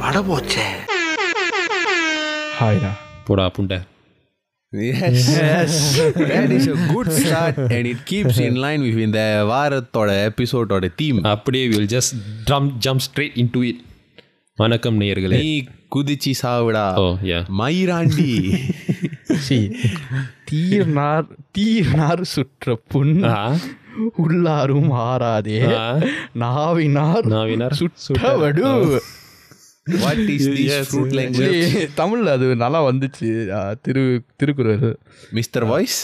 பட போச்சே ஹாய்டா போடா புண்டை. Yes. that is a good start. And it keeps in line with இந்த வாரத்தோட எபிசோடோட தீம் அப்படியே will just jump jump straight into it வணக்கம் நேயர்களே. நீ குதிச்சு சாவுடா. ஓ யா மயிராண்டி. சி தீர்னார் தீர்னார் சுற்ற புண். உள்ளாரும் ஆறாதே. நாவினார் நாவினார் சுட்டவடு what. Is this fruit language தமிழ்ல அது நல்லா வந்துச்சு. திரு Thirukkural. Mr voice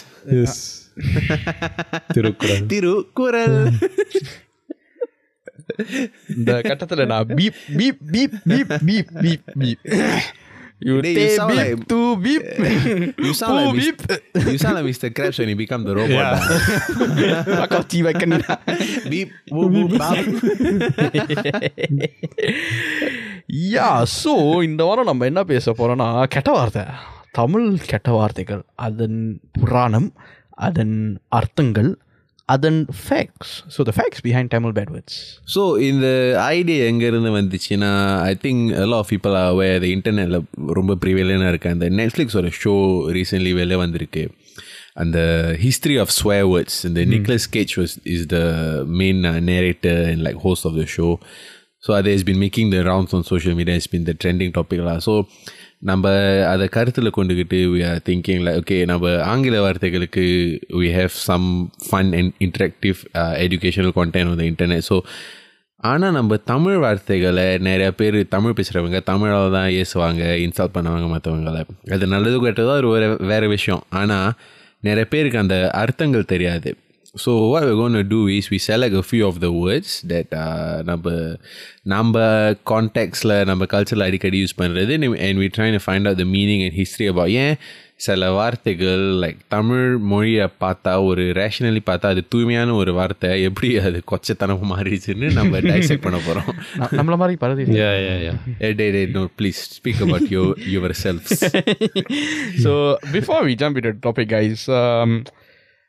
Thirukkural. Thirukkural. இந்த கட்டத்துல நான் beep beep beep beep beep beep beep you Dey, you sound beep like- to beep You sound like beep Mr. You sound like Mr. Krabs when he become the robot. கச்சி வைக்கணும் Beep, boop, boop, bap. Yeah so இந்த வாரம் நம்ம என்ன பேச போறோம்னா கெட்ட வார்த்தை தமிழ் கெட்ட வார்த்தைகள் அதன் புராணம் அதன் அர்த்தங்கள் அதன் facts so the facts behind Tamil bad words So இந்த ஐடியா எங்கேருந்து வந்துச்சுன்னா I think a lot of people are aware the இன்டர்நெட்டில் ரொம்ப ப்ரிவேலனாக இருக்கு அந்த நெட்ஃப்ளிக்ஸோட ஷோ ரீசென்ட்லி வெளில வந்திருக்கு அந்த ஹிஸ்ட்ரி ஆஃப் ஸ்வேர் வேர்ட்ஸ் இந்த Nicolas Cage was is the main narrator and like host of the show so அது has been making the rounds on social media is been the trending டாபிக்லாம் so நம்ம அதை கருத்தில் கொண்டுக்கிட்டு we are thinking like okay நம்ம ஆங்கில வார்த்தைகளுக்கு we have some fun and interactive educational content வந்து இன்டர்நெட் ஸோ ஆனால் நம்ம தமிழ் வார்த்தைகளை நிறையா பேர் தமிழ் பேசுகிறவங்க தமிழால் தான் ஏசுவாங்க இன்ஸ்டால் பண்ணுவாங்க மற்றவங்கள அது நல்லது கெட்டதோ அது ஒரு வேறு விஷயம். ஆனால் நிறைய பேருக்கு அந்த அர்த்தங்கள் தெரியாது. So what we're going to do is we select a few of the words that uh, நம்ம நம்ம கான்டெக்ட்ஸில் நம்ம கல்ச்சரில் அடிக்கடி யூஸ் பண்ணுறது and we trying to find out the meaning and history about ஏன் சில வார்த்தைகள் லைக் தமிழ் மொழியை பார்த்தா ஒரு ரேஷனலி பார்த்தா அது தூய்மையான ஒரு வார்த்தை எப்படி அது கொச்சத்தனமாக மாறிடுச்சுன்னு நம்ம டைசெக்ட் பண்ண போகிறோம் நம்மள மாதிரி பரதி யா yeah yeah day day no please speak about you your selves so before we jump it topic guys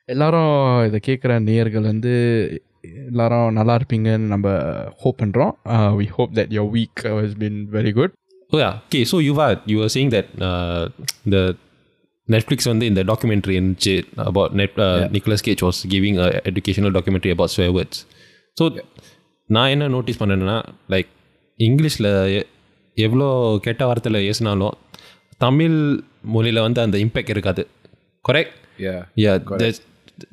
எல்லாரும் இதை கேட்குற நேர்கள் வந்து எல்லாரும் நல்லா இருப்பீங்கன்னு நம்ம ஹோப் பண்ணுறோம் we hope that your week has been very good okay okay so you are you are saying that இந்த நெட்ஃப்ளிக்ஸ் வந்து இந்த டாக்குமெண்ட்ரி இருந்துச்சு about Net Nicolas Cage was giving educational documentary about sway words so நான் என்ன notice பண்ணேன்னா like இங்கிலீஷில் எவ்வளோ கெட்ட வார்த்தையில் ஏசினாலும் தமிழ் மொழியில் வந்து அந்த இம்பேக்ட் இருக்காது. Correct yeah that's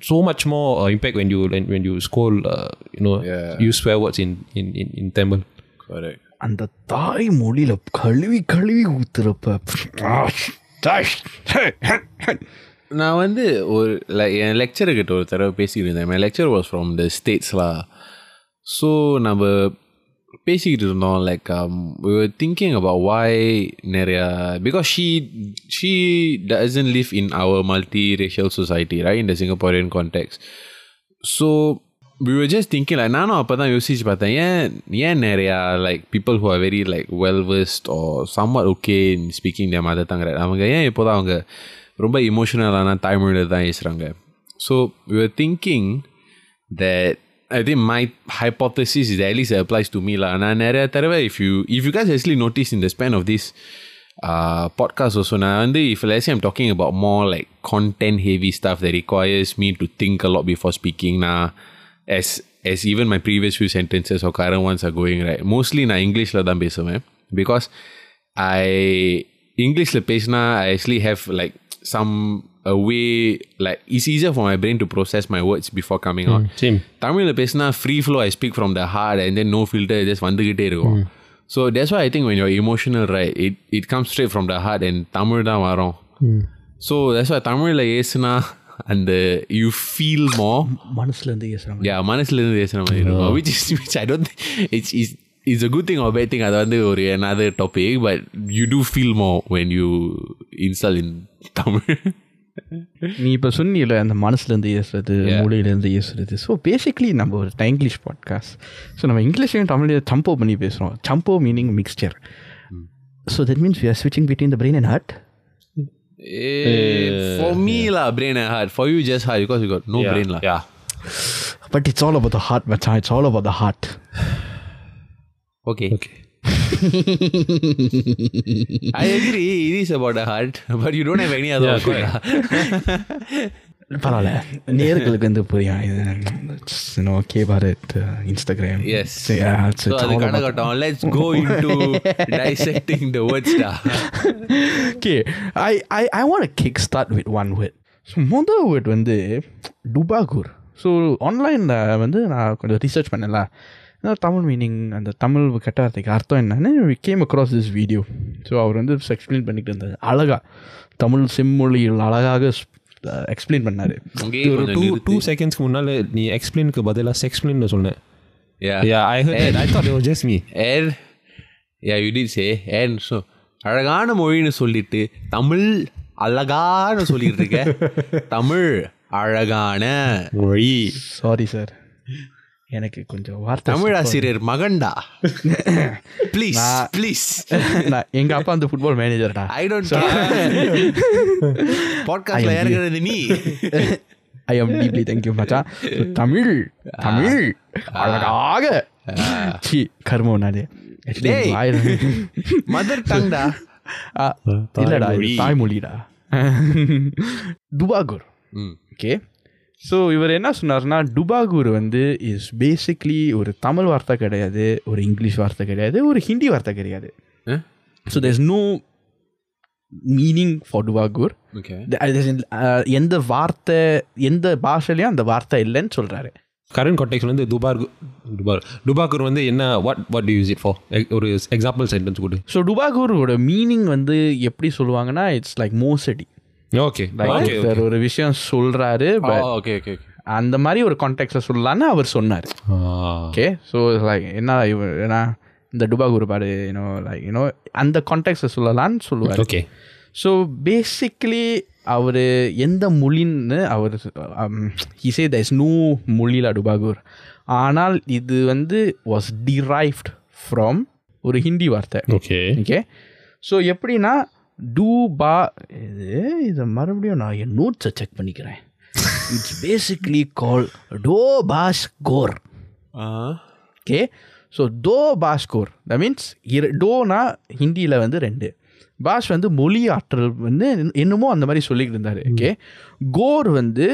so much more uh, impact when you when, when you scold, uh, you know, Yeah. use swear words in in in, in Tamil. Correct. அந்த தாய் மொழியில் கழுவி கழுவி ஊத்துறப்ப நான் வந்து ஒரு லைக் என் லெக்சர்கிட்ட ஒரு தடவை பேசிக்கிட்டு இருந்தேன் my lecture was from the ஸ்டேட்ஸ்லாம் so நம்ம பேசிக்கிட்டு இருந்தோம் லைக் திங்கிங் அபவுட் வாய் நிறையா because she she doesn't live in our multi racial society right இந்த Singaporean contact so we were just thinking like நானும் அப்போ தான் யோசிச்சு பார்த்தேன் ஏன் ஏன் நிறையா like people who are very like well versed or somewhat okay in speaking their mother tongue right அவங்க ஏன் இப்போதான் அவங்க ரொம்ப இமோஷனலான தாய்மொழியில் தான் பேசுகிறாங்க so we were thinking that I think my hypothesis is at least it applies to me lah. நான் நிறைய தடவை if you if you guys actually notice in the span of this uh, podcast also நான் வந்து if let's say I'm talking about more like content heavy stuff that requires me to think a lot before speaking nah as as even my previous few sentences or current ones are going right mostly நான் இங்கிலீஷில் தான் பேசுவேன் because I இங்கிலீஷில் பேசினா I actually have like some a way like it's easier for my brain to process my words before coming out Same. தமிழில் பேசினா free flow I speak from the heart and then no filter just வந்துக்கிட்டே இருக்கும் so days I think when you're emotional right it it come straight from the heart and Tamil தான் வரும் so that's தமிழில் ஏசுனா அந்த you feel மோ மனசுலேருந்து பேசுகிறாங்க யா மனசுலேருந்து பேசுகிற மாதிரி இருக்கும் which is which I don't it's is it's a good thing or bad thing அது வந்து ஒரு another topic but you two feel மோ வென் யூ இன்ஸ்டால் இன் தமிழ் நீ இப்போ சொன்னீல அந்த மனசுலேருந்து ஏசுறது மொழியிலேருந்து ஏசுறது ஸோ பேசிக்லி நம்ம ஒரு இங்கிலீஷ் பாட்காஸ்ட் ஸோ நம்ம இங்கிலீஷையும் தமிழையும் சம்போ பண்ணி பேசுகிறோம் சம்போ meaning mixture so that means we are ஸ்விட்சிங் between the brain and heart Eh, for me lah brain and heart for you just heart because you got no yeah. brain lah Yeah. But it's all about the heart மச்சான் it's all about the heart Okay. Okay. I agree. It is about the heart, but you don't have any other Yeah. பரவாயில்ல. நேர்களுக்கு வந்து புரியும். Okay Bharath Instagram Yes. So அது கணக்கட்டும் let's go into dissecting the words டா okay I I I want kick start with one word so மொதல் word வந்து டுபாகூர் ஸோ ஆன்லைனில் வந்து நான் கொஞ்சம் ரிசர்ச் பண்ணல தமிழ் மீனிங் அந்த தமிழ் கெட்ட வார்த்தைக்கு அர்த்தம் என்னன்னு came across this video so அவர் வந்து எக்ஸ்பிளைன் பண்ணிட்டு இருந்தார். அழகா. தமிழ் செம்மொழியில் அழகாக எக்ஸ்பிளைன் பண்ணார். ஒரு டூ. டூ செகண்ட்ஸ்க்கு முன்னால் நீ எக்ஸ்பிளைனுக்கு பதிலாக செக்ஸ்பிளைன் சொன்னேன் thought it was just me. And yeah, you did say and so அழகான மொழின்னு சொல்லிட்டு தமிழ் அழகான சொல்லிட்டு இருக்க. தமிழ் அழகான மொழி. சாரி சார் எனக்கு கொஞ்சம் வார்த்தை தமிழ் ஆசிரியர் மகன்டா? ப்ளீஸ் ப்ளீஸ் நான் எங்கள் அப்பா வந்து ஃபுட்பால் மேனேஜர்டா ஐ டோன்ட் பாட்காஸ்ட்ல ஏறுகிறது நீ. I am deeply thank you மச்சான். So, தமிழ் தமிழ். அழகாக. சி கர்மம். வாயில- மதர் டங்டா இல்லடா தாய்மொழிடா. டுபாகூர் ம். ஓகே ஸோ இவர் என்ன சொன்னார்னா டுபாகூர் வந்து இஸ் பேசிக்லி ஒரு தமிழ் வார்த்தை கிடையாது ஒரு இங்கிலீஷ் வார்த்தை கிடையாது ஒரு ஹிந்தி வார்த்தை கிடையாது. So there is no meaning for டுபாகூர். Okay எந்த வார்த்தை எந்த பாஷையிலையும் அந்த வார்த்தை இல்லைன்னு சொல்கிறாரு கரண்ட் கான்டெக்ட் வந்து துபார் துபார் டுபாக்கூர் வந்து என்ன what what use it for ஒரு எக்ஸாம்பிள் சென்டென்ஸ் கொடு. ஸோ டுபாகூரோட மீனிங் வந்து எப்படி சொல்லுவாங்கன்னா இட்ஸ் லைக் மோசடி ஓகே. ஒருத்தர் ஒரு விஷயம் சொல்கிறாரு பட் ஓகே ஓகே அந்த மாதிரி ஒரு கான்டெக்ட்ல சொல்லலான்னு அவர் சொன்னார். ஓகே ஸோ லைக் என்ன இவர் ஏன்னா இந்த டுபாகூர் பாடு யூனோ லைக் யூனோ அந்த கான்டெக்ட்ல சொல்லலான்னு சொல்லுவார். ஓகே ஸோ பேசிக்லி அவர் எந்த மொழின்னு அவர் ஹிசே த இஸ் நோ மொழியில் டுபாகூர் ஆனால் இது வந்து வாஸ் டிரைவ்ட் ஃப்ரம் ஒரு ஹிந்தி வார்த்தை. ஓகே ஓகே ஸோ எப்படின்னா டூ பா இது இதை மறுபடியும் நான் என் நோட்ஸை செக் பண்ணிக்கிறேன். இட்ஸ் பேசிக்லி கால் டோ பாஸ் கோர் ஓகே ஸோ தோ பாஸ் கோர் த மீன்ஸ் இரு டோனா ஹிந்தியில் வந்து ரெண்டு. பாஷ் வந்து மொழி ஆற்றல் வந்து என்னமோ அந்த மாதிரி சொல்லிக்கிட்டு இருந்தார். ஓகே கோர் வந்து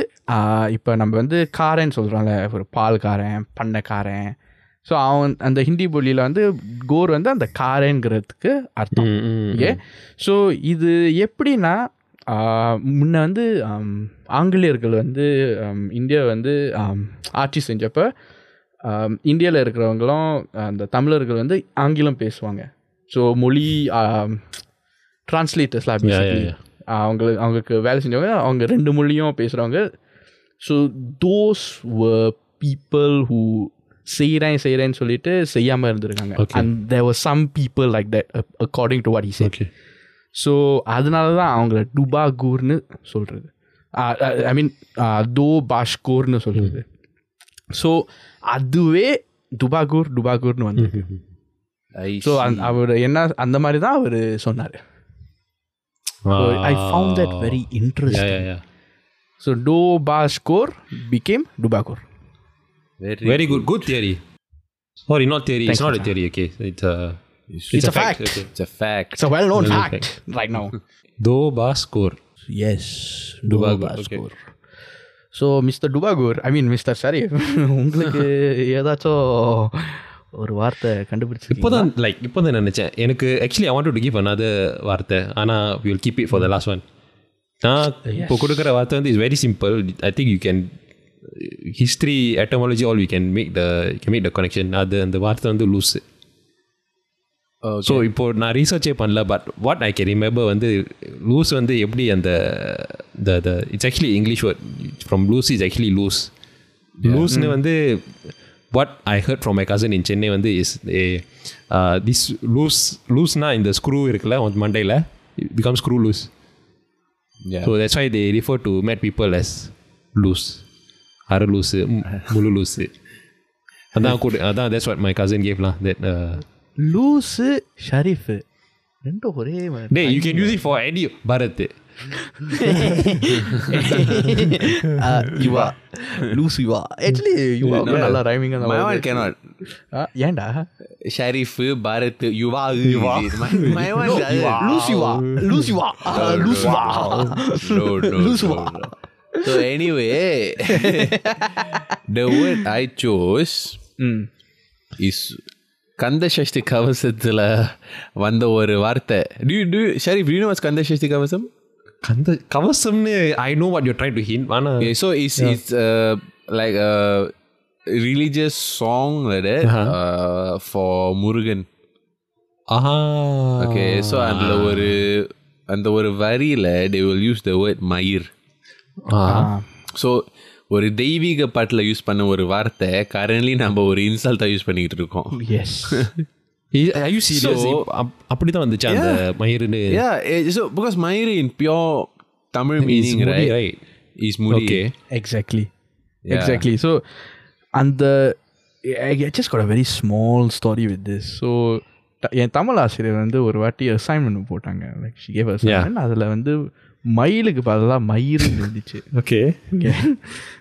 இப்போ நம்ம வந்து காரன்னு சொல்கிறோம்ல ஒரு பால்காரன் பண்ணைக்காரன் ஸோ அவன் அந்த ஹிந்தி மொழியில் வந்து கோர் வந்து அந்த காரங்கிறதுக்கு அர்த்தம். ஓகே ஸோ இது எப்படின்னா முன்ன வந்து ஆங்கிலேயர்கள் வந்து இந்தியா வந்து ஆட்சி செஞ்சப்போ இந்தியாவில் இருக்கிறவங்களும் அந்த தமிழர்கள் வந்து ஆங்கிலம் பேசுவாங்க. ஸோ மொழி டிரான்ஸ்லேட்டர்ஸ்லாம். அவங்களுக்கு அவங்களுக்கு வேலை செஞ்சவங்க அவங்க ரெண்டு மொழியும் பேசுகிறவங்க ஸோ தோஸ் பீப்புள் ஹூ செய்கிறேன் செய்கிறேன்னு சொல்லிட்டு செய்யாமல் இருந்திருக்காங்க. And there was some people like that according to what he said. Okay so அதனால தான் அவங்கள டுபாகூர்னு சொல்கிறது ஐ மீன் தோ பாஷ்கோர்னு சொல்கிறது ஸோ அதுவே டுபாகூர் டுபாகூர்னு வந்து ஸோ அவர் என்ன அந்த மாதிரி தான் அவர் சொன்னார். I found that very interesting yeah. So to பாஷ்கோர் பிகேம் டுபாகூர். Very good. Good theory. Sorry, not theory. it's not a theory. Okay, it's a. It's a fact. Okay. It's a fact. Well known Well-known fact right no Do bas score. Yes டுபாகூர் so mister டுபாகூர் I mean mister சரி உங்களுக்கு ஏதாச்சும் ஒரு வார்த்தை கண்டுபிடிச்சு இப்போதான் like இப்போ தான் நினச்சேன் எனக்கு actually I want to give another வார்த்தை ஆனால் will keep it for the last one நான் இப்போ கொடுக்குற வார்த்தை வந்து is very simple I think you can history எட்டமாலஜி all you can make the can make the connection அது அந்த வார்த்தை வந்து லூஸு ஸோ இப்போ நான் ரீசர்ச்சே பண்ணல but what I can remember வந்து லூஸ் வந்து எப்படி அந்த the the it's actually English word from loose is actually loose லூஸ்னு வந்து what I heard from my cousin in Chennai வந்து இஸ் ஏ திஸ் லூஸ் லூஸ்னா இந்த ஸ்க்ரூ இருக்குல்ல மண்டையில் become screw loose Yeah. So that's why they refer to mad people as loose அரை loose முழு loose அதான் கூட அதான் that's what my cousin கேவ்லாம் that loose Sharif ரெண்டும் ஒரே மாதிரி டே you can use it for any Bharath you are loose you are actually you are நல்லா rhyming My one cannot. ஏன்டா Sharif Bharath you are one loose you are loose you are loose you are loose you are. So anyway, the word I chose ம் is Kanda Sashti கவசத்துல வந்த ஒரு வார்த்தை do you do Sharif do you know what's Kanda Sashti கவசம் கந்த கவசம்னு I know what you try to hind ஆனா okay, so it's it's uh, like a religious song like that uh, for Murugan Aha okay so அதுல ஒரு அந்த ஒரு வரியில they will use the word மயிர் So ஒரு தெய்வீக பாட்டில் யூஸ் பண்ண ஒரு வார்த்தை கரண்ட்லி நம்ம ஒரு இன்சல்ட்டாக யூஸ் பண்ணிக்கிட்டு இருக்கோம். எஸ் ஐ யூ சீரியஸ் அப்படிதான் வந்துச்சு அந்த மயிருன்னு Yeah, eh, so because மயிர் in pure Tamil meaning, முடி, right? right? Is முடி. Okay. எக்ஸாக்ட்லி எக்ஸாக்ட்லி ஸோ அந்த I just got a very small story with this so என் தமிழ் ஆசிரியர் வந்து ஒரு வாட்டி அசைன்மெண்ட் போட்டாங்க. லைக் ஷி கேவ் அசைன்மெண்ட் அதில் வந்து மயிலுக்கு பதிலாக மயிர் இருந்துச்சு ஓகே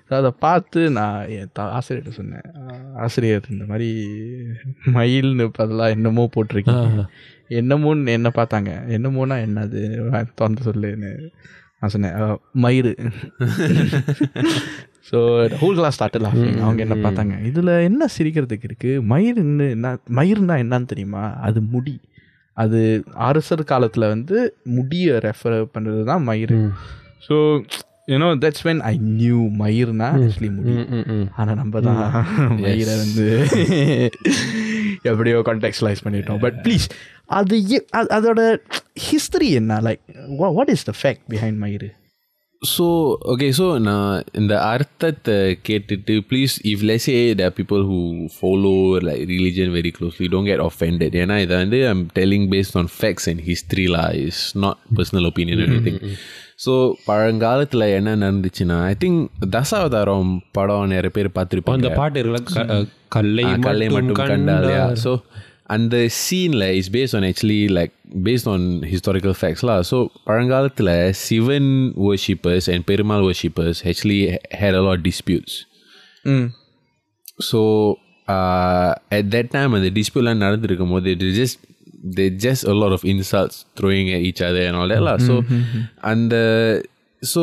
அதை பார்த்து நான் என் த ஆசிரியர்கிட்ட சொன்னேன். "ஆஹ், ஆசிரியர் இந்த மாதிரி மயில்னு பதிலாக என்னமோ போட்டிருக்கீங்க. என்னமோன்னு என்ன பார்த்தாங்க? என்னமோனா என்னது? திறந்து சொல்லுன்னு நான் சொன்னேன். "அஹ், மயிறு. ஸோ ஹோல் கிளாஸ் ஸ்டார்ட் லாஃபிங் அவங்க என்ன பார்த்தாங்க? இதில் என்ன சிரிக்கிறதுக்கு இருக்குது மயிருன்னு என்ன மயிருன்னா என்னன்னு தெரியுமா? அது முடி. அது அரசர் காலத்தில் வந்து முடியை ரெஃபர் பண்ணுறது தான் மயிறு so you know that's when I knew மயிர்னா actually முடி. ஆனால் நம்ம தான் மயிரை வந்து எப்படியோ கான்டெக்ஸ்லைஸ் பண்ணிட்டோம். பட் ப்ளீஸ் அது அதோட ஹிஸ்டரி என்ன? Like what is the fact behind மயிறு? ஸோ ஓகே ஸோ நான் இந்த அர்த்தத்தை கேட்டுட்டு please if less A the people who follow like religion very closely don't get offended ஏன்னா இதை வந்து I'm telling based on facts and ஹிஸ்ட்ரிலா is not personal opinion anything so பழங்காலத்தில் என்ன நடந்துச்சுன்னா ஐ திங்க் தசாவதாரம் படம் நிறைய பேர் பார்த்துருப்பாங்க அந்த பாட்டு இருக்குல்ல க- கல்லை Ah, கல்லை மட்டும் கண்டால் ஸோ அந்த சீனில் is based on actually like based on historical facts law so பழங்காலத்தில் Sivan worshippers and Perumal worshippers actually had allot disputes ம் ஸோ அட் தட் டைம் அந்த டிஸ்பியூட்லாம் நடந்திருக்கும் போது it just they just a lot of insults throwing at each other and all that lah. So அந்த so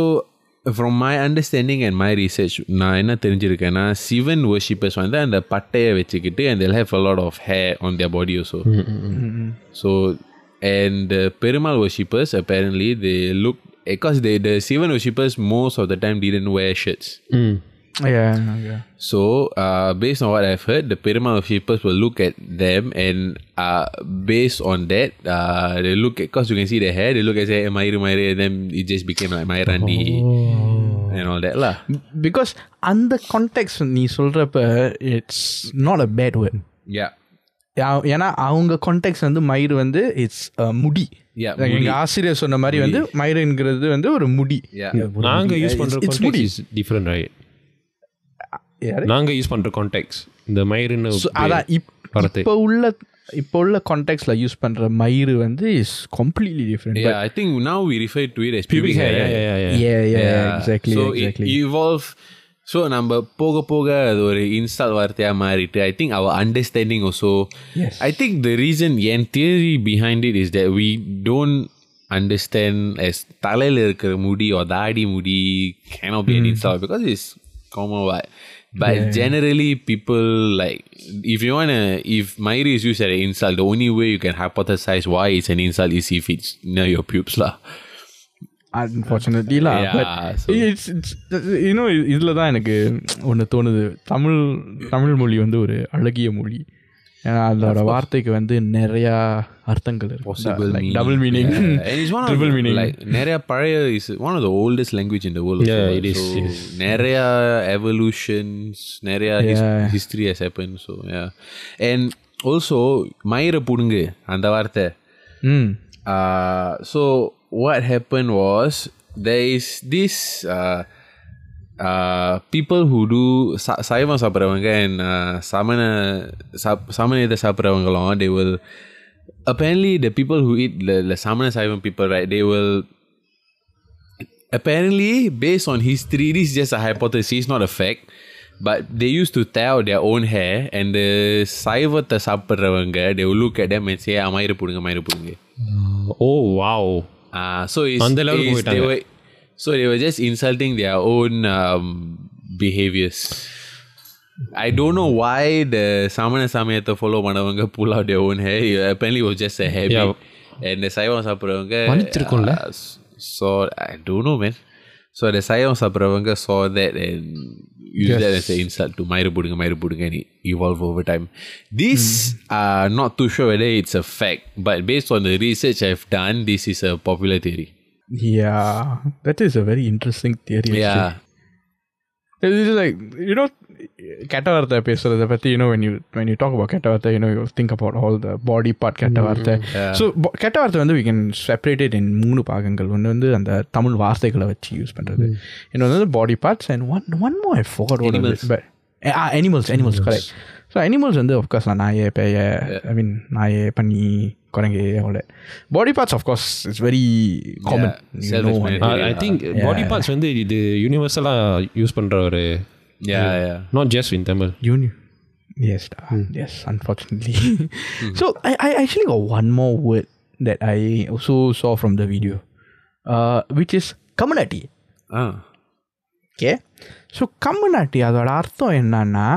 from my understanding and my research நான் என்ன தெரிஞ்சிருக்கேன்னா Sivan worshippers வந்து அந்த பட்டையை வச்சுக்கிட்டு and they'll have a lot of hair on their body also. So and the Perumal worshippers apparently they look because they the Sivan worshippers most of the time didn't wear shirts. So, uh, based on what I've heard, the Perumal worshippers will look at them and uh, based on that, uh, they look at, because you can see their hair, they look at say, Mairu Mairu, and then it just became like Mairandi and all that lah. Because அந்த contact நீ சொல்கிறப்ப it's not a bad word Yeah. ஏன்னா அவங்க contact வந்து மயிர் வந்து it's முடி Yeah, Like எங்க ஆசிரியர் சொன்ன மாதிரி வந்து மயிருங்கிறது வந்து ஒரு முடி Yeah. ஒரு நாங்க முடி. யூஸ் பண்ற It's- it's முடி. கான்டெக்ட் இஸ் டிஃபரெண்ட் ரைட் நாங்கள் யூஸ் பண்ணுற கான்டெக்ஸ் இந்த மயிருன்னு அதான் இப் இப்போ உள்ள இப்போ உள்ள கான்டாக்ட்ஸ்ல யூஸ் பண்ற மயிறு வந்து is completely different I think now we refer to it pubic exactly evolve so நம்ம போக போக அது ஒரு இன்ஸ்டால் வார்த்தையாக மாறிட்டு I think our understanding also I think the reason N theory behind it is that we don't understand as தலையில் இருக்கிற முடி ஒரு தாடி முடி can be an insult because is common what but generally people like if you want to if Mairi is used as an insult the only way you can hypothesize why it's an insult is if it's near your pubes lah unfortunately lah Yeah, but so- it's it's you know இதில் தான் எனக்கு ஒன்று தோணுது தமிழ் தமிழ் மொழி வந்து ஒரு அழகிய மொழி ஏன்னா அதோட வார்த்தைக்கு வந்து நிறையா அர்த்தங்கள் possible இருக்கு meaning. Double meaning Yeah, and it's one Triple of the, meaning. like நிறைய பழைய is one of the oldest language in the world. Yeah, also. it is, So, yes. நிறைய evolutions, நிறைய his- Yeah. history has happened. So yeah, and also மயிர புடுங்கு அந்த வார்த்தை. ம் Uh, so what happened was there is this uh, uh, people who do சைவம் சாப்பிட்றவங்க uh, சமண சாப் சமணத்தை சாப்பிட்றவங்களும் they will apparently the people who eat the, the சமண சைவம் people right they will apparently based on history, this is just a hypothesis, not a fact. But they used to tear out their own hair and the சைவத்தை சாப்பிட்றவங்க they will look at them and say "Ah, மயிறு புடுங்க மயிறு புடுங்க Oh, wow. Ah, so it's, அந்த level it's- they போயிட்டாங்க. were so they were just insulting their own um, behaviors. I don't know why the Samana Samayata follow பண்ணவங்க pull out their own hair. It apparently it was just a habit. Yeah. And the சைவம் சாப்பிட்றவங்க வலிச்சிருக்கும்ல? uh, saw I don't know man. So the சைவம் சாப்பிட்றவங்க saw that and use that as an insult to மயிறு புடுங்க மயிறு புடுங்க and it evolve over time. This uh not too sure whether it's a fact, but based on the research I've done, this is a popular theory. Yeah, that is a very interesting theory. actually. Yeah. It's just like you know, கெட்ட வார்த்தை பேசுறத பத்தி you know when you when you talk about கெட்ட வார்த்தை you know you think about all the body part கெட்ட வார்த்தை so கெட்ட வார்த்தை வந்து we can separate it in மூணு பாகங்கள் ஒன்று வந்து அந்த தமிழ் வார்த்தைகளை வச்சு யூஸ் பண்ணுறது இன்னொன்று வந்து body parts and one one மோ ஐ forget Animals. But animals animals correct so animals வந்து ஆஃப்கோர்ஸ் நான் நாயே பேய ஐ மீன் நாயே பண்ணி குரங்கு அவ்வளோ body parts of course it's very common self-explanatory. I, I think body parts வந்து இது யூனிவர்சலாக யூஸ் பண்ணுற ஒரு Yeah, yeah. not just in Tamil. Uni. Yes, da. yes, unfortunately. so I, I actually got one more word that I also saw from the video, uh, which is community. Ah. Okay. So community அதோட அர்த்தம் என்னன்னா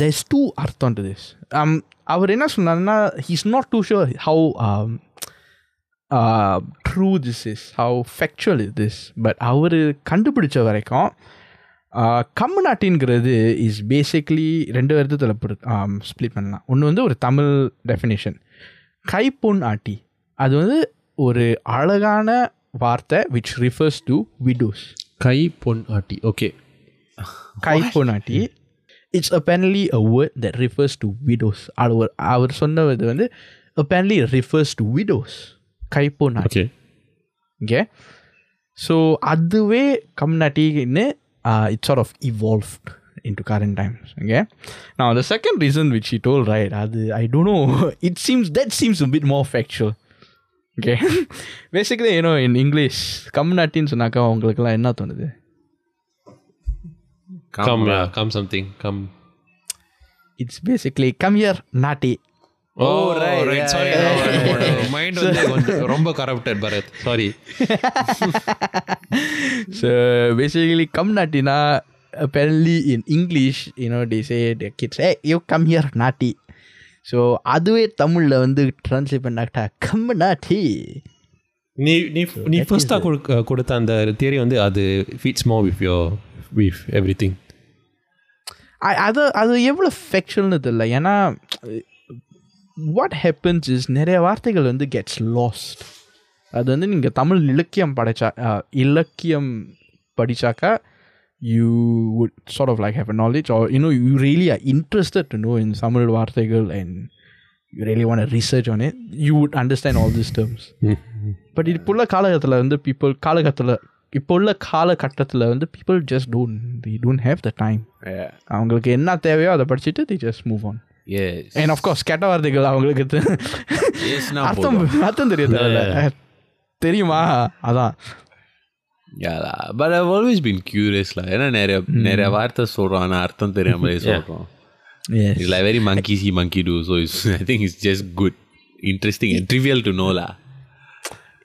there's two அர்த்தம் to this. Um, அவர் என்ன சொன்னார்னா too sure how um, uh, true this is, how factual is. This. But அவர் கண்டுபிடிச்ச வரைக்கும் கம்முனாட்டின்கிறது is basically ரெண்டு விதத்தில் ஸ்ப்ளிட் பண்ணலாம். ஒன்று வந்து ஒரு தமிழ் டெஃபினேஷன் கைப்பொன் ஆட்டி அது வந்து ஒரு அழகான வார்த்தை விச் ரிஃபர்ஸ் டு விடோஸ் கை பொன் ஆட்டி okay கைப்பொனாட்டி it's apparently a word that refers to widows அவர் அவர் சொன்னது வந்து apparently refers to widows கைப்பொனாட்டி okay okay so அதுவே கம்யூனிட்டின்னு it sort of evolved in to current times okay நான் the second reason which he told right அது ஐ don't no it seems that seems a bit more factual okay basically ஏன்னோ in English கம்யூனிட்டின்னு சொன்னாக்கா உங்களுக்குலாம் என்ன தோணுது Come, come, uh, yeah, come something. Come. It's basically come here, naughty. Oh right right sorry mind வந்து ரொம்ப corrupted Bharath sorry so basically come நாட்டினா apparently in English you know they say kids a you come here naughty so அதுவே தமிழில் வந்து translate பண்ணாக்கிட்டா come நாட்டி நீ நீ நீ ஃபர்ஸ்ட்டாக கொடுக்க கொடுத்த அந்த தியரி வந்து அது fits more with you with every thing அது அது எவ்வளோ ஃபெக்ஷுவல்னு தெரியல. ஏன்னா வாட் ஹேப்பன்ஸ் இஸ் நிறைய வார்த்தைகள் வந்து கெட்ஸ் லாஸ்ட் அது வந்து நீங்கள் தமிழ் இலக்கியம் படைச்சா இலக்கியம் படிச்சாக்கா you would sort of like have a knowledge or you know you really are interested to know in Tamil வார்த்தைகள் and you really want research on it you would understand all this terms but இப்போ உள்ள காலகட்டத்தில் வந்து people காலகட்டத்தில் இப்போ உள்ள காலகட்டத்தில் வந்து people just don't the don't have the time Yeah. அவங்களுக்கு என்ன தேவையோ அதை படிச்சுட்டு the just move on Yes. And of course கெட்ட வார்த்தைகள் அவங்களுக்கு தெ- Yes-னா அர்த்தம் அர்த்தம் தெரிய தேவையில்ல தெரியுமா அதான் Yeah lah. But I've always been curious lah. ஏன்னா நிறைய நிறைய வார்த்தை சொல்றோம் ஆனா அர்த்தம் தெரியாமலே சொல்றோம் It's like very monkey see monkey do. So it's, I think it's just good, interesting and trivial to know lah.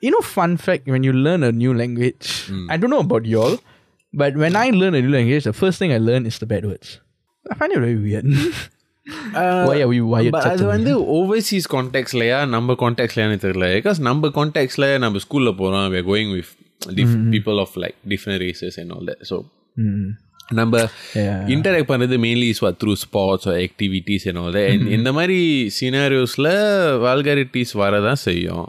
You know, fun fact when you learn a new language, I don't know about y'all, but when I learn a new language, the first thing I learn is the bad words. I find it very weird. Why are we wired? But such அது a way? வந்து Overseas கான்டெக்ட்லையா நம்ம கான்டெக்ட்லையான்னு தெரியல because நம்ம கான்டெக்ட்ல நம்ம ஸ்கூல்ல போறோம் we are going with diff- people of like different races and all that so Mm. நம்ம Yeah. Interact பண்ணுறது mainly is what through sports activities and all that and இந்த மாதிரி சினாரியோஸில் வால்காரிட்டிஸ் வரதான் செய்யும்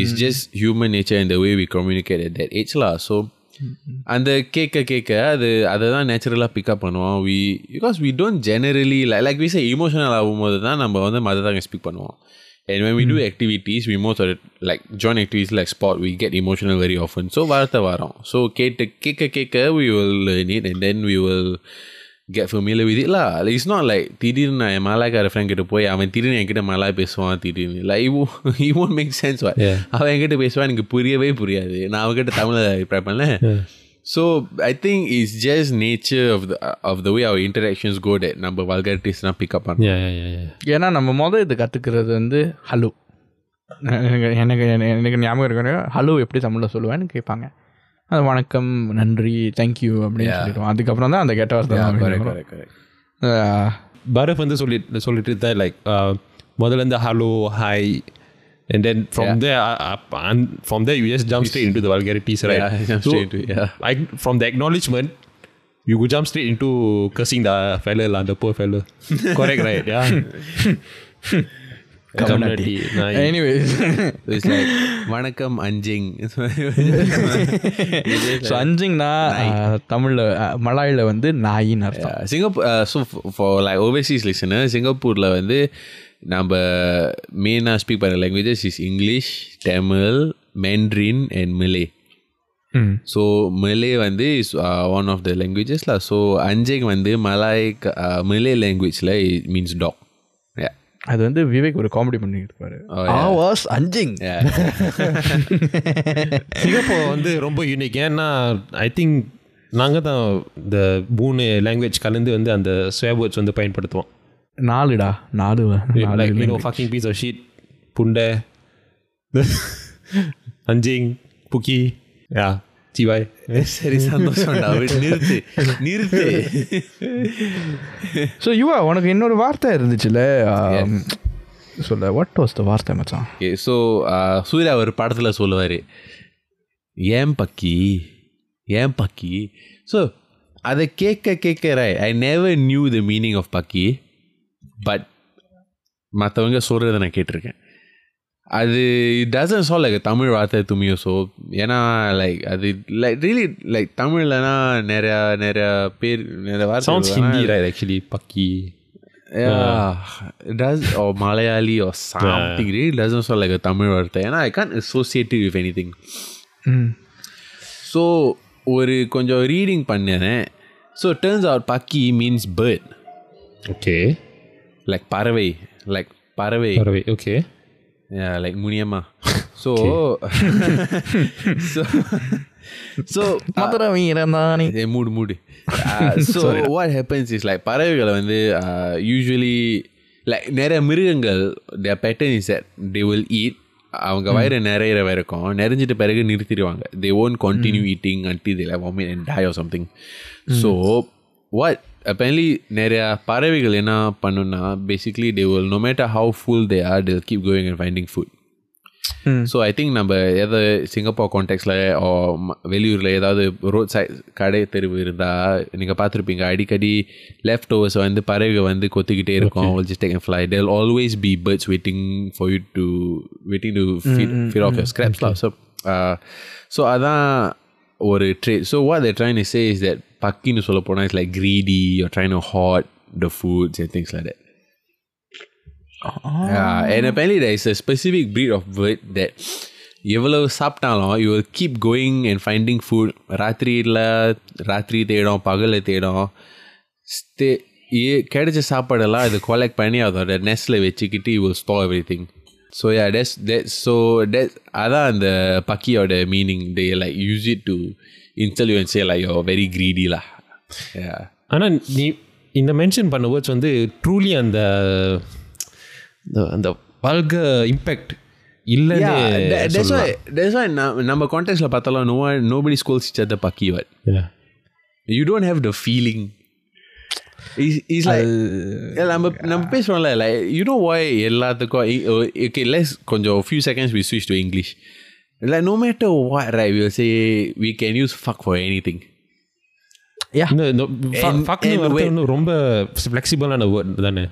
It's mm. just human nature and the way we communicate at that age lah. So mm-hmm. அந்த கேட்க கேட்க அது அதை தான் நேச்சுரலாக பிக்கப் பண்ணுவோம். We because we don't generally like we say emotional ஆகும்போது தான் நம்ம வந்து மதர் தாங்க ஸ்பீக் பண்ணுவோம். And when we do activities we most like join activities like sport we get emotional very often so வார்த்தை வரோம். ஸோ கேட்டு கேட்க கேட்க we will need and then we will get familiar with it lah. Like, it's திடீர்னு நான் என் மலாய்க்கார friend கிட்ட போய் அவன் திடீர்னு என்கிட்ட மலாய் பேசுவான் திடீர்னு. லைவ் இவோ இவோன் மேக் சென்ஸ் வாட் அவன் என்கிட்ட பேசுவான் எனக்கு புரியவே புரியாது. நான் அவன்கிட்ட தமிழில் ப்ரிப்பேர் பண்ணேன் so I think it's just nature of the of the way our interactions got the நம்ம வல்கரிட்டிஸ்லாம் பிக்கப் பண்ணோம் ஏன்னா நம்ம மொதல் இது கற்றுக்கிறது வந்து ஹலோ. எனக்கு எனக்கு எனக்கு ஞாபகம் இருக்கிற ஹலோ எப்படி தமிழில் சொல்லுவேன்னு கேட்பாங்க. அது வணக்கம் நன்றி தேங்க்யூ அப்படின்னு சொல்லிடுவோம் அதுக்கப்புறம் தான் அந்த கெட்ட வார்த்தை Yeah, தான் correct, வரும். correct, correct. ஆஹ், பரத் வந்து சொல்லி சொல்லிட்டு இருந்தார் லைக் முதல்ல இருந்து hello hi and then from Yeah. there uh, up and from there you just jump straight into the vulgarities right Yeah, jump straight into it, yeah. I, from the acknowledgement you could jump straight into cursing the fella lah, the poor fella correct right yeah it's like வணக்கம் அஞ்சிங். So அஞ்சிங்னா தமிழில் மலாயில் வந்து நாயின்னு அர்த்தம். Singapore so for like overseas listener சிங்கப்பூரில் வந்து நம்ம மெயினாக ஸ்பீக் பண்ணுற languages is English Tamil Mandarin and Malay so Malay வந்து இஸ் ஒன் ஆஃப் த லாங்குவேஜஸ்ல ஸோ அஞ்சிங் வந்து மலாய் மிலே லாங்குவேஜில் மீன்ஸ் டாக் அது வந்து விவேக் ஒரு காமெடி பண்ணிட்டு இருப்பாரு Oh, was அஞ்சிங். சிங்கப்பூர் வந்து ரொம்ப யூனிக் ஏன்னா ஐ திங்க் நாங்கள் தான் இந்த மூணு லாங்குவேஜ் கலந்து வந்து அந்த ஸ்வேர் வேர்ட்ஸ் வந்து பயன்படுத்துவோம். நாலுடா. நாலு நாலு like you know fucking piece of shit புண்டை அஞ்சிங் புக்கி யா சிவாய் சரி விட்டு நிறுத்து நிறுத்து ஸோ யுவா உனக்கு இன்னொரு வார்த்தை இருந்துச்சுல ஆம், சொல்ல வாட் வாஸ் த வார்த்தை மச்சான் ஓகே ஸோ சூர்யா ஒரு படத்தில் சொல்லுவார் ஏன் பக்கி ஏன் பக்கி ஸோ அதை கேட்க கேட்க I never knew the meaning of பக்கி பட் மற்றவங்க சொல்கிறத நான் கேட்டிருக்கேன் அது இட் டசன் சால் லைக் தமிழ் வார்த்தை துமியோ ஸோ ஏன்னா லைக் அது லைக் ரியலி லைக் தமிழ்லனா நிறையா நிறையா பேர் நிறைய வார்த்தை. ஹிந்தி ரைட் ஆக்சுவலி பக்கி Yeah, it does or Malayali or something. It really doesn't sound like a Tamil வார்த்தை. ஏன்னா I can't associate it with anything. ம் So ஒரு கொஞ்சம் ரீடிங் பண்ணேன் ஸோ டேர்ன்ஸ் அவுட் பக்கி மீன்ஸ் பேர்ட் ஓகே லைக் பறவை. Like பறவை. பறவை okay Yeah, like Muniyamma so so so Madurai வீரந்தானே மூடு மூடு. So what happens is like பறவைகளை வந்து யூஸ்வலி லைக் நிறைய மிருகங்கள் the pattern is they will eat அவங்க வயிறு நிறையிற வரைக்கும் நிறைஞ்சிட்ட பிறகு நிறுத்திடுவாங்க. They won't continue eating until they vomit and die or something so what apparently நிறைய பறவைகள் என்ன பண்ணுன்னா basically they will no matter how full they are they keep going and finding food so I think நம்ம எதை Singapore கான்டெக்ட்ஸில் வெளியூரில் ஏதாவது road side கடை தெருவு இருந்தால் நீங்கள் பார்த்துருப்பீங்க அடிக்கடி லெஃப்ட் ஓவர்ஸ் வந்து பறவைகள் வந்து கொத்திக்கிட்டே இருக்கும். Just take fly they'll always be birds waiting for you to waiting to feed off your ஸ்கிராப்ஸ்லாம் so so அதான் ஒரு trade so what the trend is say is that பக்கின்னு சொல்ல போனால் it's like greedy you're trying to hoard the foods and things like that Yeah, and apparently there is a specific breed of bird that எவ்வளவு சாப்பிட்டாலும் you will keep going and finding food ராத்திரியில் ராத்திரி தேடும் பகலில் தேடும் stay ஏ கிடைச்ச சாப்பாடெல்லாம் இது கொலெக்ட் பண்ணி அதோட நெஸ்டில் வச்சுக்கிட்டு you will store everything so yeah டெஸ் dead so dead அதான் அந்த பக்கியோட meaning they like use it to install you and say like yo very greedy lah yeah ஆனால் நீ இந்த மென்ஷன் பண்ண வேர்ட்ஸ் வந்து ட்ரூலி அந்த the- அந்த வல்க இம்பேக்ட் இல்லைன்னு Yeah, that, that's why that's why நம்ம நம்ம கான்டெக்ட்ல பார்த்தாலும் no one nobody scolds each other பக்கி what Yeah. you don't have the feeling it's, it's like yeah, நம்ம நம்ம பேசுறோம்ல like you know why எல்லாத்துக்கும் இ- o- okay let's கொஞ்சம் few seconds we switch to English like no matter what right we will say we can use fuck for anything இந்த இந்த And- ஃபக்னு and வார்த்தை when- வந்து ரொம்ப ஃப்ளெக்சிபிளான word தானே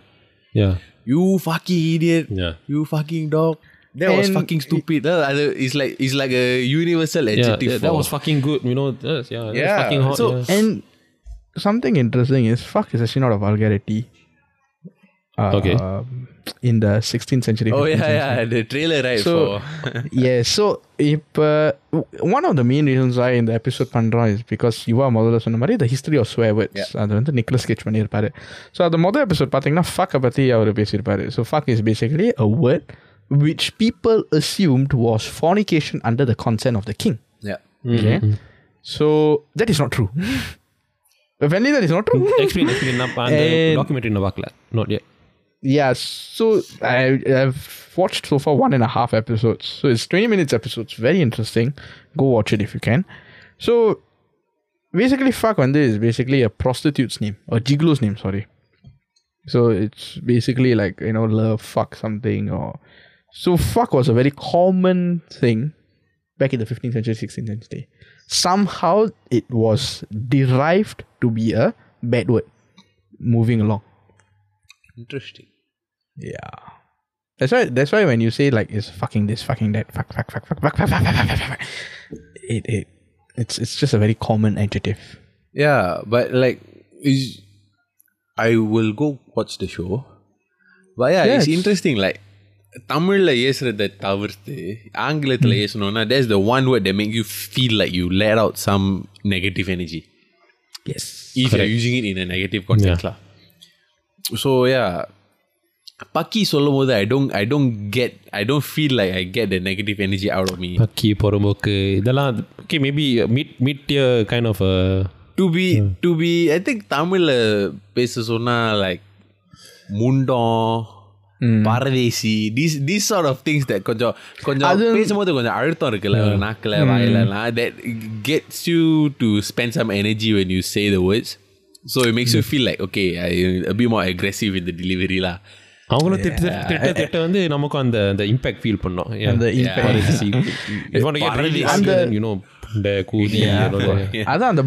யா you fucking idiot Yeah. you fucking dog that was And- fucking stupid that, அது- it's like it's like a universal Yeah, adjective that, that for- was fucking good. You know, that's, yeah, that's Yeah, fucking hot. so- yeah. And something interesting is fuck is actually not a vulgarity. uh, Okay. in the 16th century. Oh 15th yeah, century. yeah, the trailer right So for yeah, so இப்போ one of the main reasons why இந்த episode பண்ணுறோம் is because யுவா முதல்ல சொன்ன மாதிரி the history of swear words அது வந்து நிக்லஸ் sketch பண்ணியிருப்பாரு so அது முதல் எபிசோட் பார்த்தீங்கன்னா ஃபக்கை பற்றி அவர் பேசியிருப்பாரு so fuck is basically a word which people assumed was fornication under the consent of the king. yeah. Okay, so that is not true. apparently that is not true. Explain explain. And, documentary navakla not yet. Yeah so I, i've watched so far one and a half episodes. So it's 20 minutes episodes. Very interesting. Go watch it if you can. So basically fuck on this is basically a prostitute's name. Or gigolo's name sorry. So it's basically like you know love fuck something or so fuck was a very common thing back in the 15th century 16th century. Somehow it was derived to be a bad word. Moving along. Interesting. Yeah. That's why that's why when you say like it's fucking this, fucking that, fuck, fuck, fuck, fuck, fuck, fuck, fuck, fuck, fuck, fuck, fuck, it it it's it's just a very common adjective. Yeah, but like is I will go watch the show. But yeah, Yeah, it's it's- interesting like தமிழ்ல ஏசுறத தவிர்த்து ஆங்கிலத்தில் ஏசணும்னா that's the one word they make you feel like you let out some negative energy as if you using it in a negative கான்டெக்ட்லாம் so yeah பக்கி சொல்லும் போது I don't I don't get I don't feel like I get the negative energy out of me பக்கி பொறும்போக்கு இதெல்லாம் okay maybe meet meet kind of to be to be I think தமிழில் பேச சொன்னால் like முண்டம் பரதேசி these these sort of things that கொஞ்சம் கொஞ்சம் பேசும்போது கொஞ்சம் அழுத்தம் இருக்குல்ல நாக்கில் வாயிலலாம் that gets you to spend some energy when you say the words so it makes you feel like okay be more aggressive இந்த டெலிவரிலாம் அவங்களும் திட்ட திட்ட திட்ட வந்து நமக்கும் அந்த அந்த இம்பாக்ட் ஃபீல் பண்ணோம். அந்த இம்பாக்ட் அதான் அந்த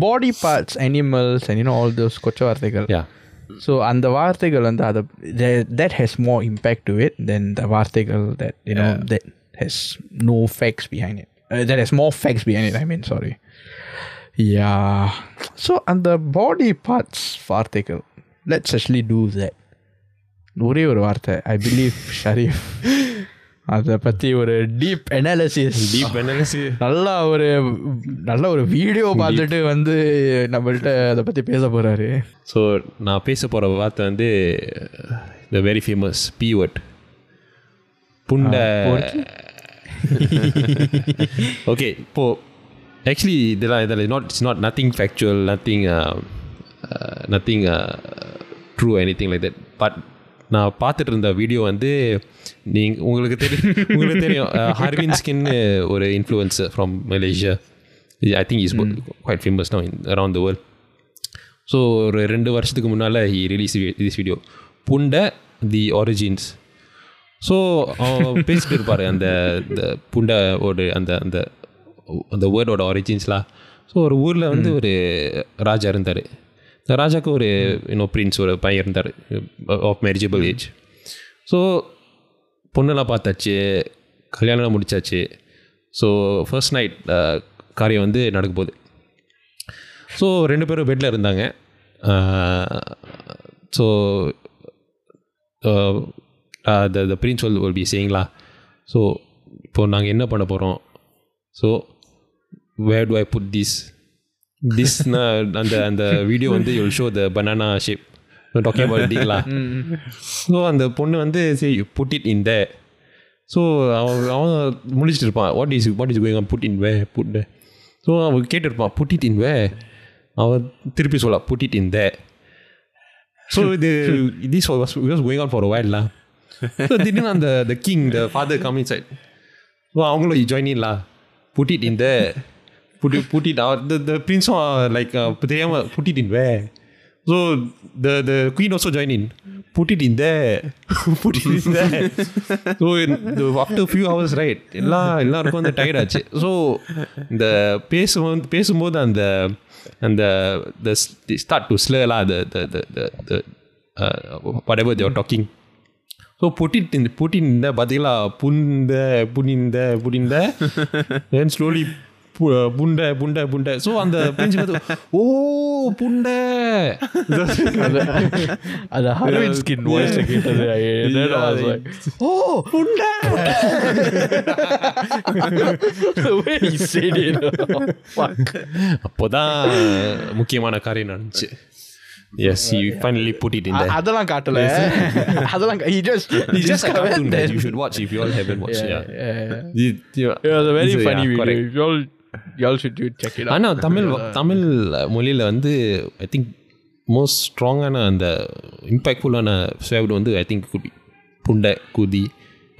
body parts animals and you know all those கொச்ச வார்த்தைகள் ஸோ அந்த வார்த்தைகள் வந்து அதை that has more impact to it then the வார்த்தைகள் that you know that has no facts behind it that has more facts behind it I mean sorry yeah so அந்த body parts வார்த்தைகள் let's actually two that ஒரே ஒரு வார்த்தை I believe Sharif அதை பற்றி ஒரு deep analysis deep analysis நல்லா ஒரு நல்ல ஒரு வீடியோ பார்த்துட்டு வந்து நம்மள்ட்ட அதை பற்றி பேச போகிறாரு ஸோ நான் பேச போகிற வார்த்தை வந்து the very famous B word புண்டை ஓகே இப்போ ஆக்சுவலி இதெல்லாம் இதில் not it's not nothing factual nothing nothing true anything like that but நான் பார்த்துட்டு இருந்த வீடியோ வந்து நீங்கள் உங்களுக்கு தெரியும் உங்களுக்கு தெரியும். ஹார்வின் ஸ்கின்னு ஒரு influencer from Malaysia I think is quite famous no around the world so ஒரு ரெண்டு வருஷத்துக்கு முன்னால் ஹி ரிலீஸ் திஸ் வீடியோ புண்டை தி ஒரிஜின்ஸ் ஸோ அவன் பேசிட்டு இருப்பார் அந்த இந்த புண்டையோட அந்த அந்த அந்த வேர்டோட ஒரிஜின்ஸ்லாம் ஸோ ஒரு ஊரில் வந்து ஒரு ராஜா இருந்தார். ராஜாவுக்கு ஒரு இன்னும் பிரின்ஸ் ஒரு பையன் இருந்தார் ஆஃப் மேரிஜபிள் ஏஜ் ஸோ பொண்ணெல்லாம் பார்த்தாச்சு கல்யாணம் முடிச்சாச்சு ஸோ ஃபர்ஸ்ட் நைட் காரியம் வந்து நடக்க போகுது ஸோ ரெண்டு பேரும் பெட்டில் இருந்தாங்க ஸோ த த பிரின்ஸ் சொல் வில் பி சேயிங்களா ஸோ இப்போது நாங்கள் என்ன பண்ண போகிறோம் so where do I put this Thisna அந்த அந்த வீடியோ வந்து you'll show the banana shape talking about டீங்களா so அந்த பொண்ணு வந்து சரி put it in the so அவன் அவன் முடிச்சுட்டு இருப்பான் what is what is going put in way put so அவன் கேட்டிருப்பான் புட் இட் இன் வே அவன் திருப்பி சொல்ல put it in the so இது this was was going on for வைல்ட்லா so திடீர்னு அந்த the king the father coming side so அவங்களும் join இல்லா put it in the put it put it out. The the prince saw like uh, put it in where. So the the queen also joined in. Put it in there. put it in there. so in the, after a few hours, right? எல்லா எல்லாருக்கும் அந்த tired ஆச்சு so இந்த பேசும் பேசும்போது அந்த அந்த த start to ஸ்லர்லாம் அது whatever they're talking so புட்டிட்டு புட்டின் பார்த்தீங்களா புந்த புனிந்த புனிந்த தென் ஸ்லோலி புண்டை புண்டை புண்டை ஸோ அந்த பிரின்சிபல் ஓ புண்டை அது அது ஹரோயின் ஸ்கின் வாய்ஸ் கேட்டது I- then I was like, oh புண்டை the way he said it oh, fuck அப்போதான் முக்கியமான காரியம் நடந்துச்சு S he finally put it in a- there அதெல்லாம் காட்டல அதெல்லாம் கா- he just he It's just a just cartoon then that you should watch if you all haven't watched yeah, yeah, yeah. You- you- It was a very It's a- funny yeah, video. correct. You all, you all should do check it out. ஆனா தமிழ் தமிழ் மொழியில் வந்து I think most ஸ்ட்ராங்கான அந்த இம்பேக்ட்ஃபுல்லான ஸ்வேவ்டு வந்து I think could be புண்டை குதி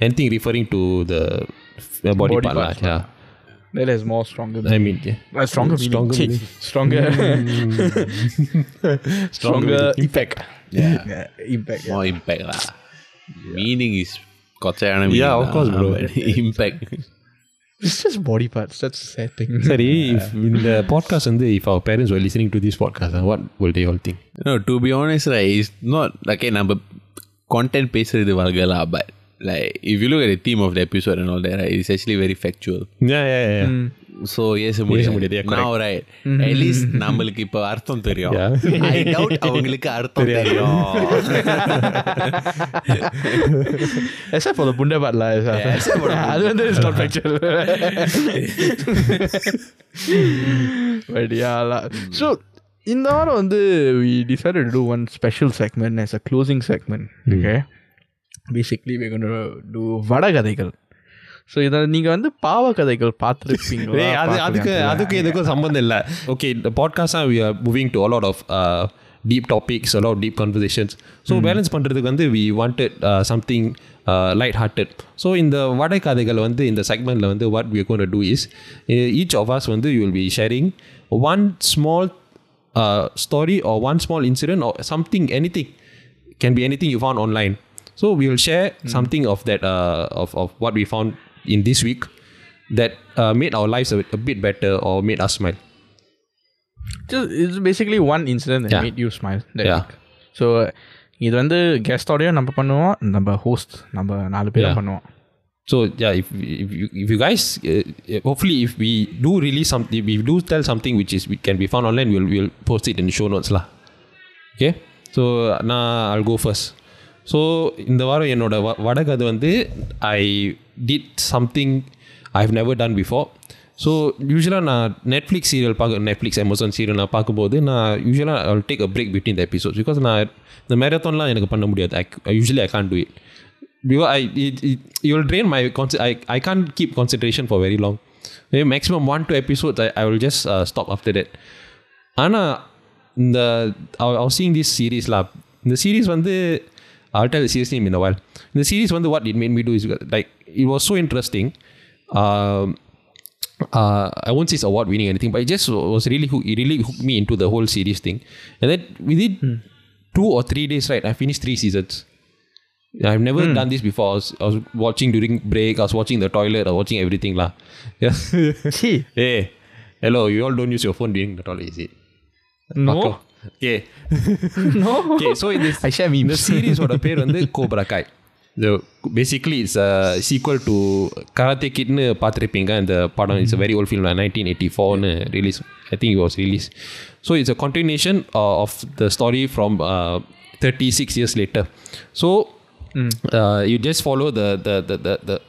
anything referring to the body Body part parts, yeah That has more stronger. I mean uh, stronger meaning. stronger Chee, meaning. Stronger. stronger meaning. impact. Yeah. Yeah, impact. Yeah. More impact lah. Meaning is கொச்சையான Yeah, meaning of lah, course, bro. but impact. It's just body parts. That's the sad thing. சரி if இந்த podcast வந்து if our parents were listening to this podcast what will they all think No, to be honest, right, it's not okay. நம்ம content பேசுறது வல்கலா but like if you look at the theme of the episode and all that, right, it's actually very factual. yeah yeah yeah So yes, முடியாது, முடியாது. yeah, Now right, at least நம்மளுக்கு இப்ப அர்த்தம் தெரியும். Yeah. I doubt அவங்களுக்கு அர்த்தம் தெரியும். Except for the bunda part lah. except for the அது வந்து it's not factual. But yeah lah. So இந்த வாரம் வந்து we decided to do one special segment as a closing segment. Okay. Basically we're going to do வடகதைகள் so இதை நீங்கள் வந்து பாவ கதைகள் பார்த்துருப்பீங்களா? ஏய், அது அதுக்கு அதுக்கு எதுக்கும் சம்பந்தம் இல்லை. ஓகே இந்த podcast we are moving to a lot of deep topics a lot deep conversations so balance பண்ணுறதுக்கு வந்து we wanted something light hearted so இந்த வடை கதைகள் வந்து இந்த செக்மெண்ட்டில் வந்து what we gonna is each of us வந்து you will be sharing one small story or one small incident or something anything can be anything you found online. So we will share something of that uh, of of what we found in this week that uh, made our lives a, a bit better or made us smile. Just, it's basically one incident that Yeah. made you smile that Yeah. week. So இது வந்து கெஸ்டோடையும் நம்ம பண்ணுவோம் நம்ம host நம்ம நாலு பேரும் Yeah. பண்ணுவோம் So yeah, if if you, if you guys uh, uh, hopefully if we do release something, if we do tell something which is we can be found online, we'll we'll post it in the show notes lah. Okay, so நான் I'll go first. so இந்த வாரம் என்னோடய வ வடகது வந்து I did something I have never done before so யூஸ்வலாக நான் Netflix serial பார்க்க நெட்ஃப்ளிக்ஸ் அமேசான் சீரியல் நான் பார்க்கும்போது நான் யூஸ்வலாக I take a break between the episodes because நான் இந்த மேரத்தான்லாம் எனக்கு பண்ண முடியாது. I usually I can't do it because I you will train my கான்செ I I can't keep concentration for very long maximum one two episodes I I will just stop after that ஆனால் இந்த seeing this சீரீஸ்லாம் இந்த series வந்து I'll tell the series name in a while. The series, one, what it made me do is like it was so interesting. Um, uh, I won't say it's award winning anything, but it just was really hook, it really hooked me into the whole series thing. And then within hmm. two or three days, right, I finished three seasons. I've never hmm. done this before. I was, I was, watching during break. I was watching the toilet. I was watching everything lah. Yeah. hey, hello. You all don't use your phone during the toilet, is it? No. No. Okay, so in this I share இந்த. சீரிஸோட பேர் வந்து Cobra காய் basically it's a sequel to karate kidனு பார்த்துருப்பீங்க. இந்த படம் it's very old film nineteen eighty ஃபோர்னு release I think was release so it's a continuation of the story from thirty six years later so you just follow the the the the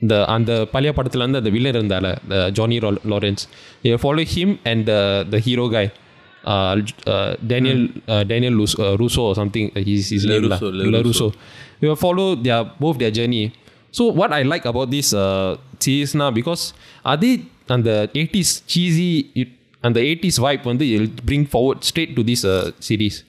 இந்த அந்த பழைய படத்தில் வந்து அந்த villain இருந்தால Johnny Lawrence you follow him and the hero guy. Uh, uh, Daniel hmm. uh, Daniel uh, Russo or something. Uh, his his Le name Russo, La. Le, Russo. We will follow their both their journey. So what I like about this series now because are they on the 80s cheesy it, and the 80s vibe when they bring forward straight to this series.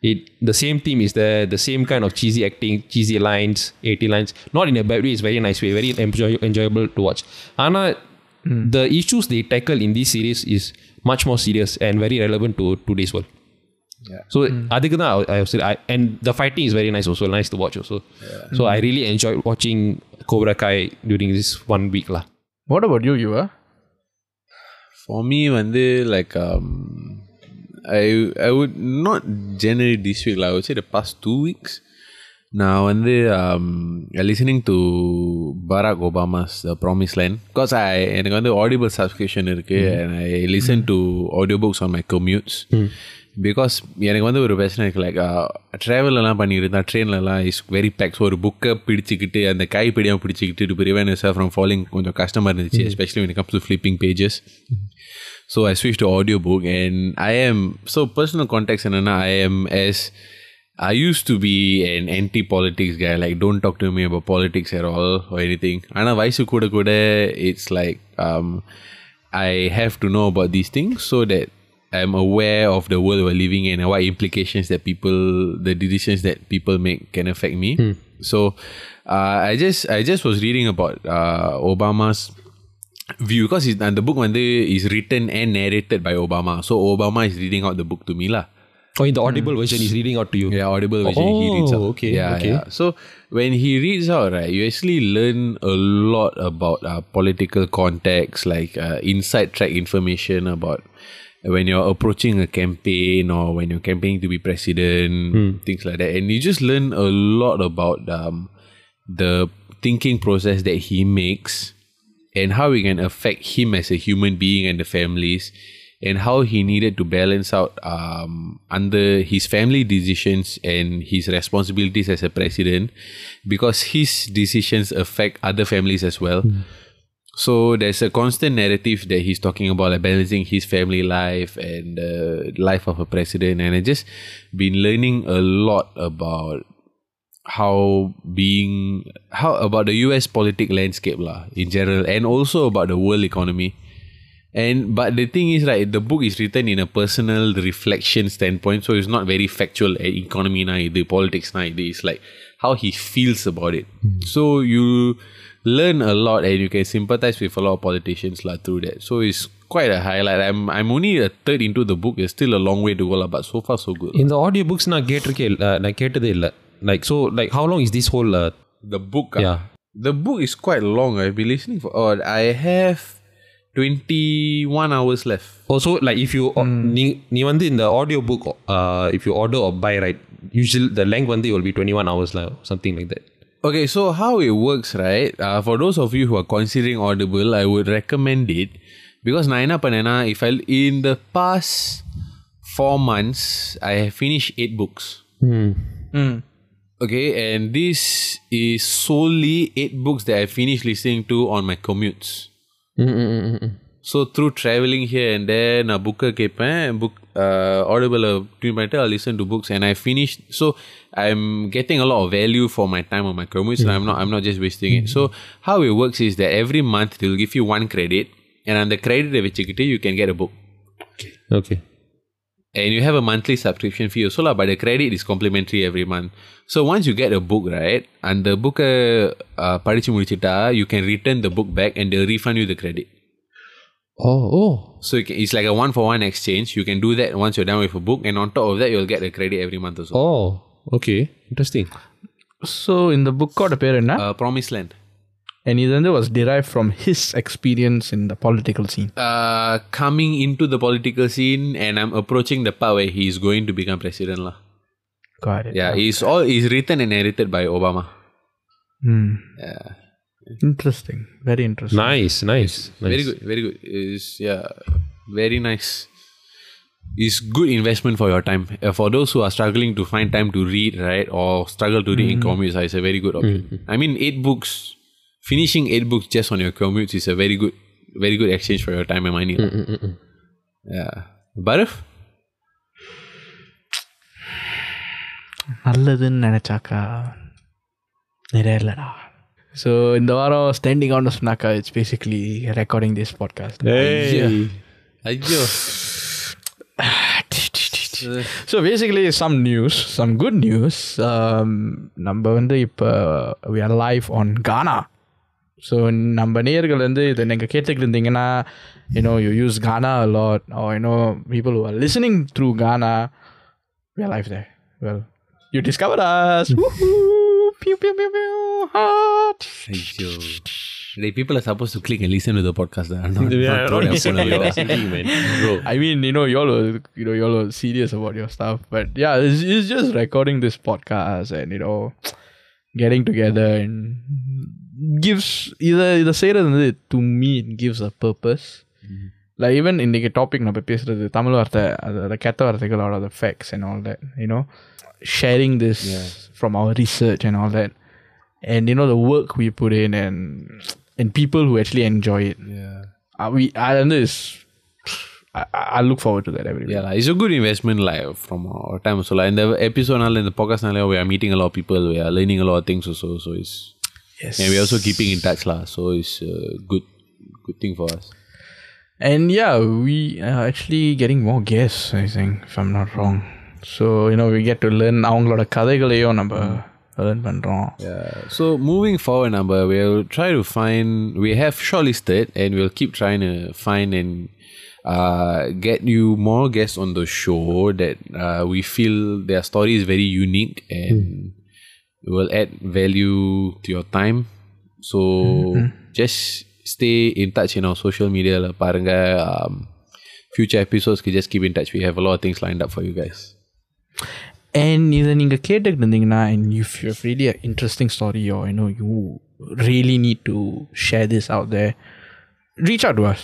It the same theme is there, the same kind of cheesy acting, cheesy lines, 80 lines. Not in a bad way, it's very nice way, very enjoy, enjoyable to watch. Anna the issues they tackle in this series is much more serious and very relevant to today's world. Yeah. So அதுக்கு தான் I, I, was, I and the fighting is very nice also, nice to watch also. So I really enjoyed watching Cobra Kai during this one week lah. What about you, you are? For me, வந்து like um, I I would not generally this week like I would say the past two weeks. நான் வந்து listening to Barack Obama's promised land because I எனக்கு வந்து Audible subscription இருக்குது and I listen to audio books on my commutes because எனக்கு வந்து ஒரு பிரச்சனை இருக்குது லைக் ட்ராவலெல்லாம் பண்ணியிருந்தா ட்ரெயின்லலாம் இஸ் வெரி பேக்ஸ் ஒரு புக்கை பிடிச்சிக்கிட்டு அந்த கைப்பிடியாக பிடிச்சிக்கிட்டு ப்ரிவென்ட் சார் ஃப்ரம் ஃபாலோயிங் கொஞ்சம் கஷ்டமாக இருந்துச்சு especially when comes to flipping pages so I switch to audio book and I am so personal contacts என்னென்னா I am as I used to be an anti-politics guy like don't talk to me about politics at all or anything ஆனால் வயசு கூட கூட it's like um, I have to know about these things so that I'm aware of the world we're living in and what implications that people the decisions that people make can affect me so uh, I just I just was reading about uh, Obama's view because it's, and the book one is written and narrated by Obama. So Obama is reading out the book to me lah. Oh, in the audible version, he's reading out to you. Yeah, audible version he reads out. Oh, okay, Yeah, okay. yeah. So when he reads out, right, you actually learn a lot about uh, political context, like uh, inside track information about when you're approaching a campaign or when you're campaigning to be president, things like that. And you just learn a lot about um, the thinking process that he makes and how it can affect him as a human being and the families and how he needed to balance out um, under his family decisions and his responsibilities as a president because his decisions affect other families as well. So there's a constant narrative that he's talking about like balancing his family life and the life of a president. And i just been learning a lot about how being how about the US politic landscape lah in general and also about the world economy. And but the thing is right, the book is written in a personal reflection standpoint, so it's not very factual eh, economy na the politics na it's like how he feels about it. So you learn a lot and you can sympathize with a lot of politicians lah through that. So it's quite a highlight. I'm I'm only a third into the book. There's still a long way to go, lah, but so far so good. In the audiobooks, நான் கேட்டிருக்கே இல்ல நான் கேட்டதே இல்ல like so like how long is this whole uh, The book, ah? Yeah. The book is quite long. I've been listening for. Oh, I have twenty-one hours left. also like if you நீ நீ வந்து இந்த audio book uh, if you order or buy right usually the length வந்து it will be 21 hours lah something like that Okay, so how it works, right? Uh, for those of you who are considering Audible, I would recommend it because நான் என்ன பண்ணேன்னா if I in the past four months I have finished eight books. Okay, and this is solely eight books that I finished listening to on my commutes. So through traveling here and there, நான் புக்கை கேட்பேன் book audible tune பண்ணிட்டு I listen to books and I finished. So I'm getting a lot of value for my time on my commutes and I'm not I'm not just wasting it. So how it works is that every month they'll give you one credit and on the credit வச்சுக்கிட்டு you can get a book. okay And you have a monthly subscription fee also lah, but the credit is complimentary every month. So once you get a book, right, and the book uh, படிச்சு முடிச்சிட்டா, you can return the book back and they'll refund you the credit. oh oh So you can, it's like a one for one exchange. You can do that once you're done with a book, and on top of that, you'll get a credit every month also. oh okay interesting so இந்த புக்கோட பேர் என்ன Uh, Promised Land. and Nidanda was derived from his experience in the political scene. Uh, coming into the political scene, and I'm approaching the part where he is going to become president. La. Got it. Yeah, he's all he's written and edited by Obama. Hmm. Yeah. Interesting. Very interesting. Nice, nice, nice. Very good, very good. Is yeah, very nice. It's good investment for your time. Uh, for those who are struggling to find time to read, right, or struggle to read mm-hmm. in hmm. comics, ah, it's a very good option. Mm-hmm. I mean, eight books finishing eight books just on your commutes is a very good, very good exchange for your time and money. lah. Yeah, Barif. நல்லதுன்னு நினச்சாக்கா நிறைய இல்லைடா so இந்த வாரம் standing on சொன்னாக்கா it's basically recording this podcast Ayyo. So basically some news some good news நம்ம வந்து இப்போ we R live on Gaana so நம்ம நேயர்கள் வந்து இதை நீங்கள் கேட்டுக்கிட்டு இருந்தீங்கன்னா you know you use Gaana lot O you know people who are listening through Ghana we are live there well you discovered us Woohoo! pew pew pew pew heart Ayyo. Like people are supposed to click and listen to the podcast. That are not, Yeah, not throw their honestly, phone away. honestly, man. Bro. I mean, you know, y'all are, you know, y'all are serious about your stuff, but yeah, it's, it's just recording this podcast and you know, getting together and gives either இதை செய்யறது வந்து to me it gives a purpose. Like even இன்னைக்கு topic நம்ம பேசுறது தமிழ் வார்த்தை அதோட கெட்ட வார்த்தைகள் out of the facts and all that, you know, sharing this from our research and all that, and you know the work we put in and and people who actually enjoy it. Yeah. Uh, we I and this I, I look forward to that every week. Yeah, like, it's a good investment like from our time. So like in the episode now, in the podcast now, we are meeting a lot of people. We are learning a lot of things also. So it's Yes. and we're also keeping in touch lah. So it's a good good thing for us. And yeah, we are actually getting more guests, I think, if I'm not wrong. So, you know, we get to learn அவங்களோட கதைகளையும் நம்ம learn பண்றோம். Yeah. So moving forward, number we'll try to find. We have shortlisted, and we'll keep trying to find and uh, get you more guests on the show that uh, we feel their story is very unique and will add value to your time. So just stay in touch in our social media. lah. பாருங்க um, future episodes, can just keep in touch. We have a lot of things lined up for you guys. And இதை நீங்கள் கேட்டுக்கிட்டு இருந்தீங்கன்னா and if you have really an interesting story or you know you really need to share this out there, reach out to us.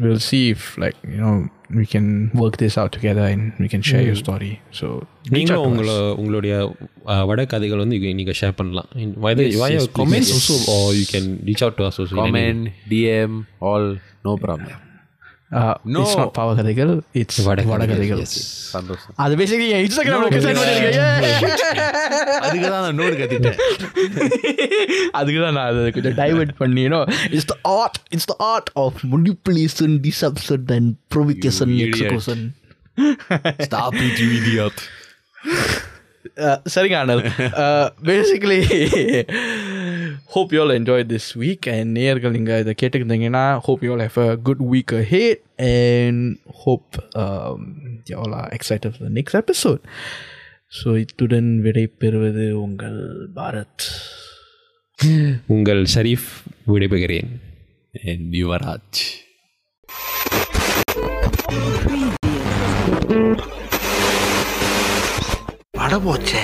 We'll see if like you know we can work this out together and we can share your story. So reach out நீங்களும் to us. உங்கள உங்களுடைய uh, வட கதைகள் வந்து you- நீங்க share பண்ணலாம் whether Yes, via yes, please. comments Yes. also or you can reach out to us also in any- Comment, DM, all no problem. Uh, No. It's not power கதைகள் it's வட வட கதைகள் சந்தோஷம் அது basically என் இன்ஸ்டாகிராம்ல send பண்ணிருக்கேன் அதுக்கு தான் நான் நோடு கத்திட்டேன் அதுக்கு தான் நான் அதை கொஞ்சம் divert பண்ணினோ it's the art it's the art of manipulation deception and provocation You idiot. Execution Stop it, you idiot. சரிங்க ஆனல் basically hope you all enjoy this week and நேயர்கள் நீங்கள் இதை கேட்டுக்கிட்டீங்கன்னா hope you all have a good week had and hope you all are excited for next episode so இத்துடன் விடை பெறுவது உங்கள் பாரத் உங்கள் ஷரீஃப் விடைபெறுகிறேன் And Yuvaraj. அட போச்சே